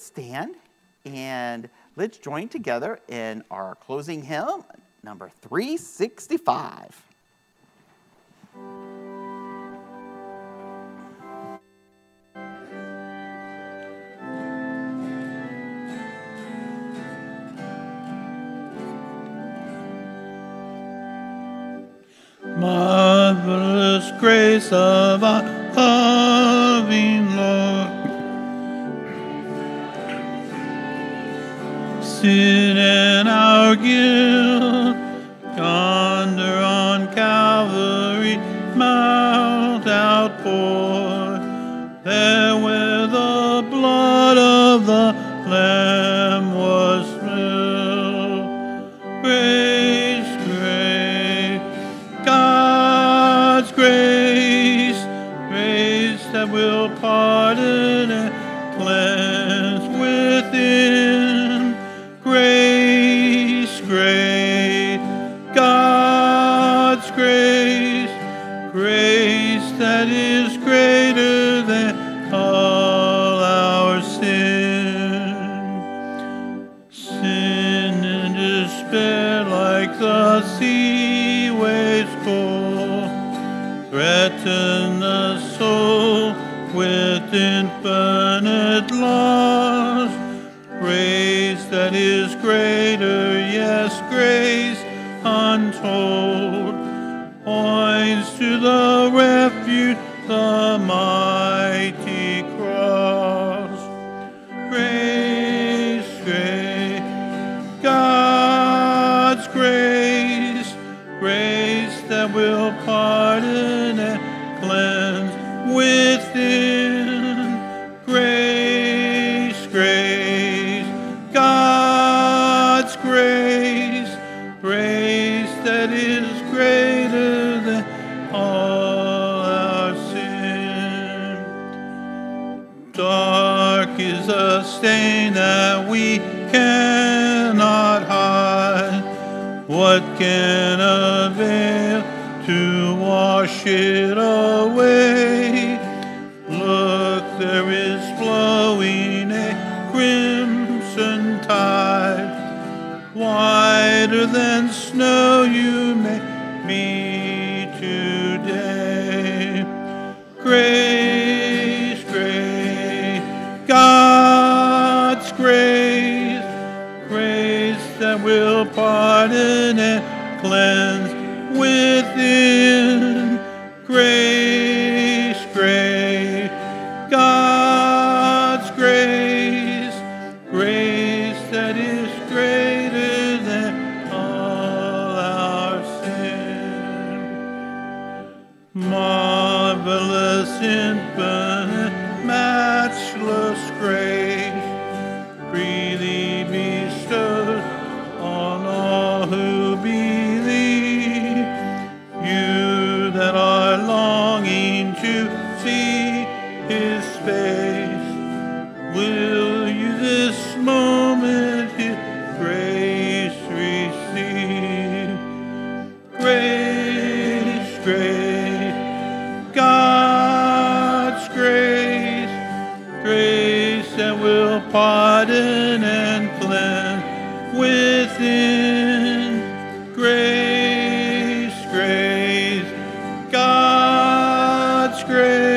stand and let's join together in our closing hymn, number 365. Marvelous grace of our Sin and our guilt, yonder on Calvary Mount outpoured, there where the blood of the Lamb was spilled. Grace, grace, God's grace, grace that will pardon and cleanse the sea waves cold threaten the soul with infinite loss. Grace that is greater, yes, grace untold, points to the refuge, the mighty God's grace, grace that is greater than all our sin. Dark is a stain that we cannot hide. What can avail to wash it away? Whiter than snow you may be today. Grace, grace, God's grace, grace that will pardon and cleanse within. Grace, infinite, matchless grace, freely bestowed on all who believe. You that are longing to see His face, will pardon and plan within grace, grace, God's grace.